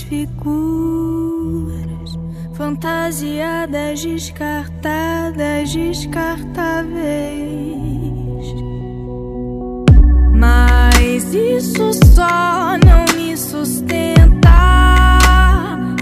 figuras fantasiadas, descartadas, descartáveis. Mas isso só não me sustenta.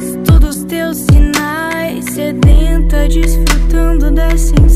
Se todos teus sinais sedenta, desfrutando da sensação.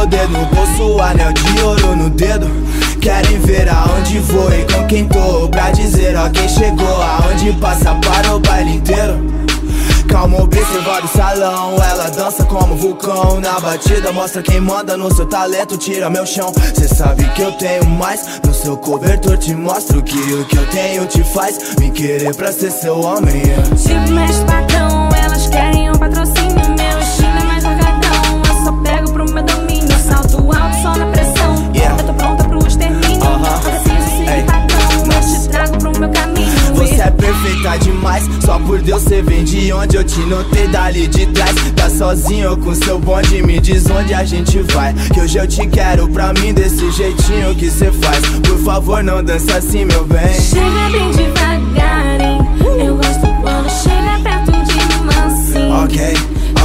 Poder no bolso, anel de ouro no dedo. Querem ver aonde vou e com quem tô Pra dizer ó quem chegou, aonde passa para o baile inteiro Calma, observado o salão Ela dança como vulcão Na batida mostra quem manda no seu talento Tira meu chão Cê sabe que eu tenho mais No seu cobertor te mostro que o que eu tenho te faz Me querer pra ser seu homem. Tipo mestre patrão Elas querem um patrocínio Você é perfeita demais. Só por Deus cê vem de onde eu te notei dali de trás. Tá sozinho com seu bonde, me diz onde a gente vai. Que hoje eu te quero pra mim desse jeitinho que cê faz. Por favor não dança assim meu bem. Chega bem devagar, hein? Eu gosto quando chega perto de mim assim. Ok,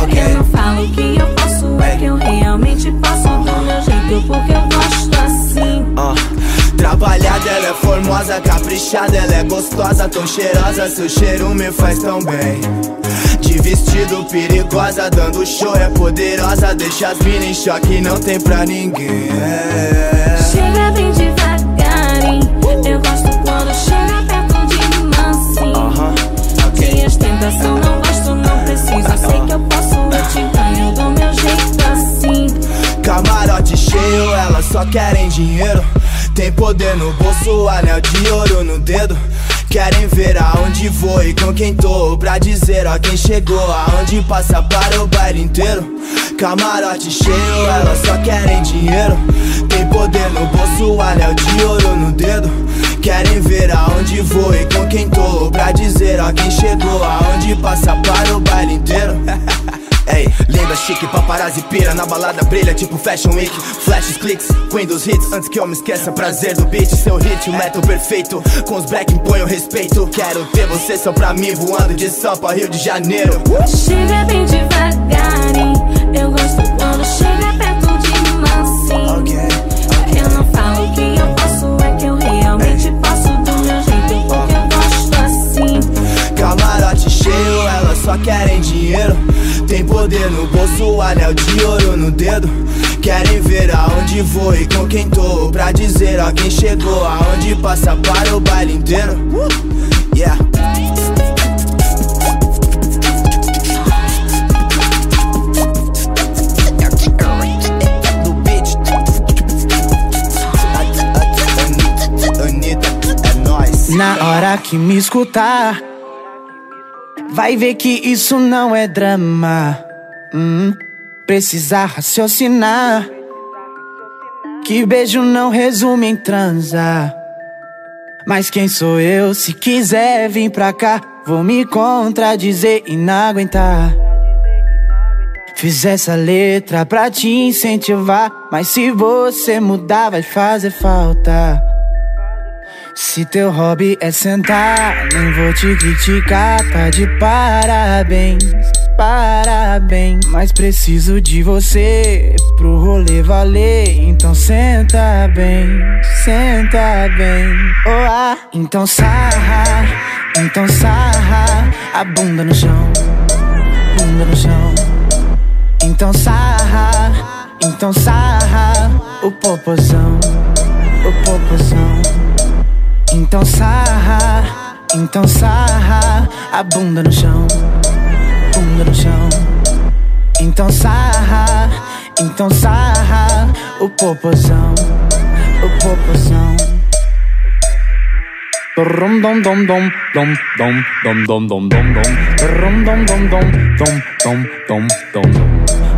ok. Eu não falo que eu posso, é que eu realmente posso. Do meu jeito porque eu gosto assim. Uh, Trabalhada, ela é formosa, caprichada, ela é gostosa, tão cheirosa Seu cheiro me faz tão bem de vestido perigosa, dando show é poderosa Deixa as minas em choque, não tem pra ninguém é. Chega bem devagar, hein Eu gosto quando chega perto de mim assim uh -huh. okay. De ostentação não gosto, não preciso Sei que eu posso, eu te ganho do meu jeito assim Camarote cheio, elas só querem dinheiro Tem poder no bolso, anel de ouro no dedo. Querem ver aonde vou e com quem tô Pra dizer ó quem chegou. Aonde passa para o baile inteiro. Camarote cheio, elas só querem dinheiro. Tem poder no bolso, anel de ouro no dedo. Querem ver aonde vou e com quem tô Pra dizer ó quem chegou. Aonde passa para o baile inteiro Ei, linda, chique, paparazzi pira Na balada brilha, tipo Fashion Week. Flashes, clicks, Queen dos hits Antes que eu me esqueça, prazer do beat Seu hit, o método perfeito. Com os black imponho respeito Quero ter você só pra mim Voando de Sampa, Rio de Janeiro. Chega bem devagar, hein? Eu gosto quando chega perto de mim assim Ok, ok Eu não falo que eu posso, é que eu realmente posso Do meu jeito, porque eu gosto assim. Camarote cheio, elas só querem dinheiro tem poder no bolso, anel de ouro no dedo. Querem ver aonde vou e com quem tô Pra dizer ó quem chegou. Aonde passa para o baile inteiro. Yeah. Na hora que me escutar Vai ver que isso não é drama. Hum, precisa raciocinar. Que beijo não resume em transa. Mas quem sou eu? Se quiser vir pra cá, vou me contradizer e não aguentar. Fiz essa letra pra te incentivar. Mas se você mudar, vai fazer falta. Se teu hobby é sentar, nem vou te criticar, tá de parabéns, parabéns. Mas preciso de você pro rolê valer, então senta bem, senta bem. Oh, ah, então sarra, então sarra, a bunda no chão, bunda no chão. Então sarra, então sarra, o popozão, o popozão. Então sarra, então sarra a bunda no chão, bunda no chão. Então sarra, então sarra o popozão, o popozão. Dom dom dom dom dom dom dom dom dom dom dom dom dom dom dom dom dom dom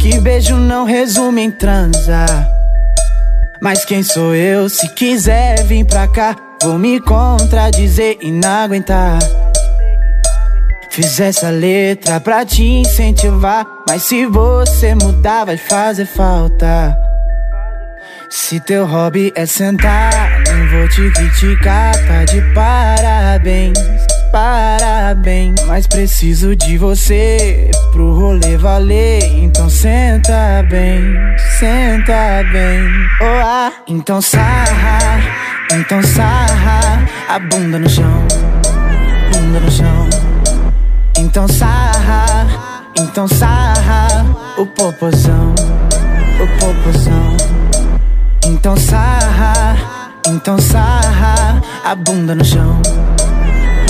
Que beijo não resume em transar. Mas quem sou eu? Se quiser vir pra cá, vou me contradizer e não aguentar. Fiz essa letra pra te incentivar. Mas se você mudar, vai fazer falta. Se teu hobby é sentar, não vou te criticar, tá de parabéns parabéns. Mas preciso de você pro rolê valer. Então senta bem, senta bem. Oh, ah. Então sarra, então sarra a bunda no chão, bunda no chão. Então sarra, então sarra o popozão, o popozão. Então sarra, então sarra a bunda no chão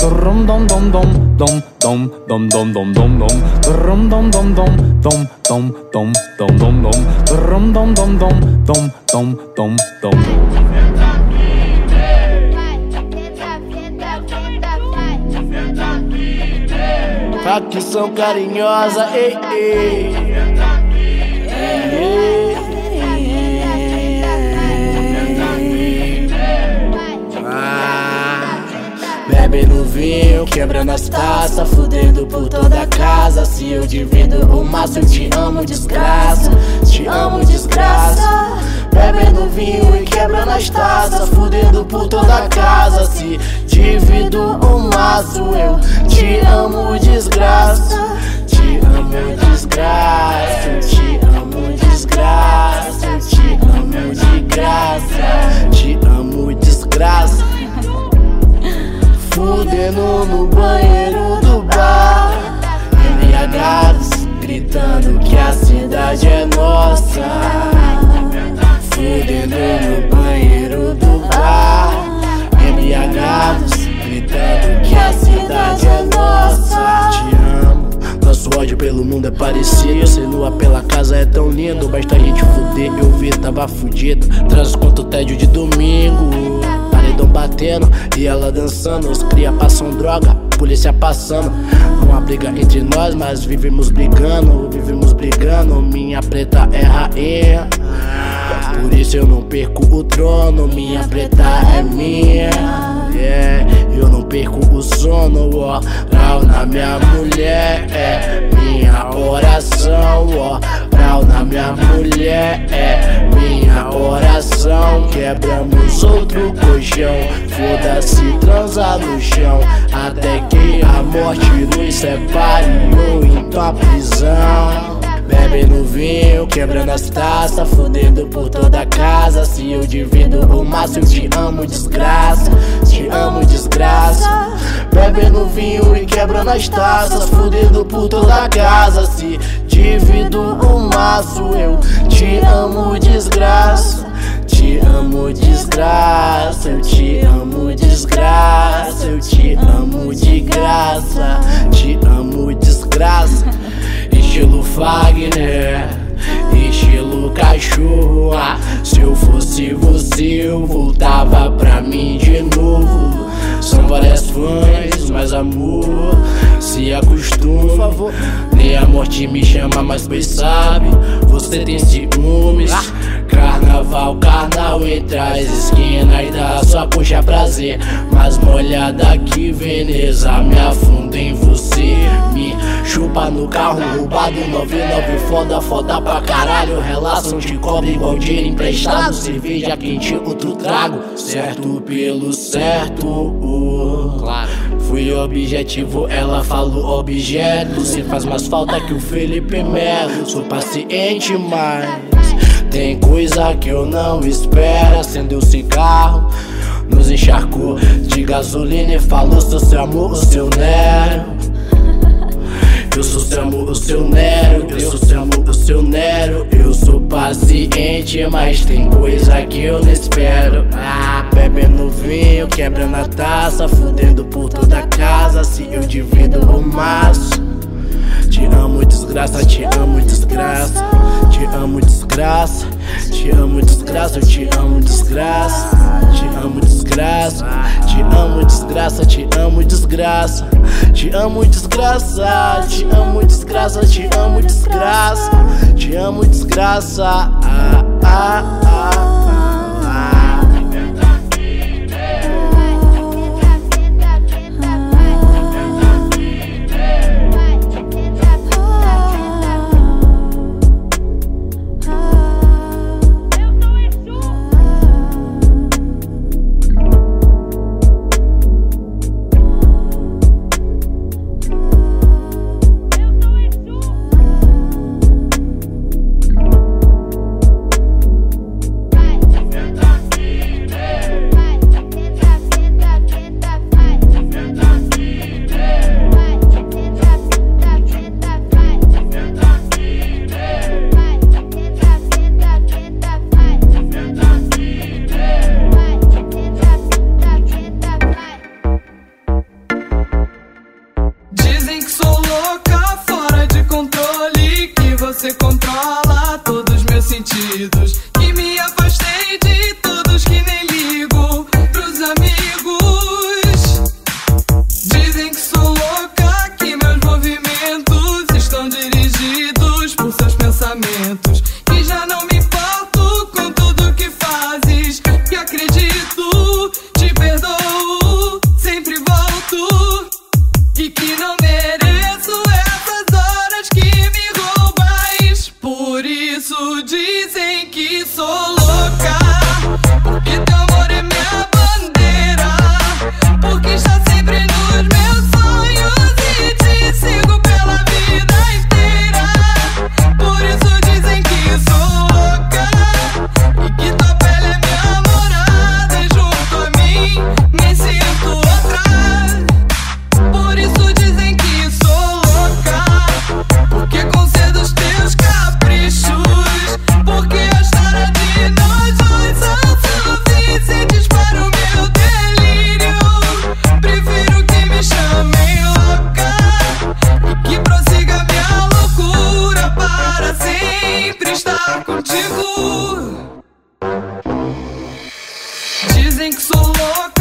dom dom dom dom dom dom dom dom dom dom dom Rum dom dom dom dom dom dom dom dom dom Rum dom dom dom dom dom dom dom Facção carinhosa, ei, ei. ei. Bebe no vinho, quebrando as taças Fudendo por toda a casa Se eu divido o eu te amo, desgraça Te amo, desgraça. Bebe no vinho e quebrando as taças Fudendo por toda a casa Se divido o maço, eu te amo, desgraça no banheiro do bar. Embriagados, gritando que a cidade é nossa. Fudendo no banheiro do bar. Embriagados, gritando que a cidade é nossa. Te amo nosso ódio pelo mundo é parecido. Ser nua pela casa é tão lindo Basta a gente fuder, eu vi, tava fudido. Traz quanto tédio dançando. Os cria passam droga, polícia passando. Uma briga entre nós, mas vivemos brigando, vivemos brigando. Minha preta é rainha. Por isso eu não perco o trono, minha preta é minha. Yeah, eu não perco o sono, ó. Grau na minha mulher, é minha oração, ó. Grau na minha mulher, é minha oração. Quebramos outro colchão, foda-se, transa no chão. Até que a morte nos separe, ou então a prisão. Bebe no vinho, quebrando as taças, fudendo por toda a casa. Se eu divido o eu te amo, desgraça. Te amo, desgraça. Bebe no vinho e quebrando as taças, fudendo por toda a casa. Se divido o maço, eu te amo, desgraça. Te amo, desgraça. Eu te amo, desgraça. Eu te amo de graça. Te amo, desgraça. Estilo Fagner, estilo cachorro. Ah, se eu fosse você, eu voltava pra mim de novo. São várias fãs, mas amor se acostuma. Nem a morte me chama, mas pois sabe, você tem ciúmes. Carnaval, carnal entre as esquinas dá só puxa prazer. Mas molhada que Veneza me afunda em você. Me chupa no carro roubado, 99 foda, foda pra caralho. Relação de cobre igual dinheiro emprestado. Cerveja quente, outro trago. Certo pelo certo. Claro. Fui objetivo, ela falou objeto. Se faz mais falta que o Felipe Melo. Sou paciente, mas. Tem coisa que eu não espero. Acendeu o cigarro, nos encharcou de gasolina e falou: Seu seu amor, seu Nero. Eu sou Samu, o seu Nero. Eu sou Samu, o seu Nero. Eu sou paciente, mas tem coisa que eu não espero. Ah, bebendo vinho, quebrando a taça, fudendo por toda a casa. Se eu divido o maço. Te amo, desgraça, te amo, desgraça. Te amo, desgraça. Te amo, desgraça, te amo, desgraça. Te amo, desgraça. Te amo, desgraça, te amo, desgraça. Te amo, desgraça. Te amo, desgraça, te amo, desgraça. Te amo, desgraça. Ah, ah. think so long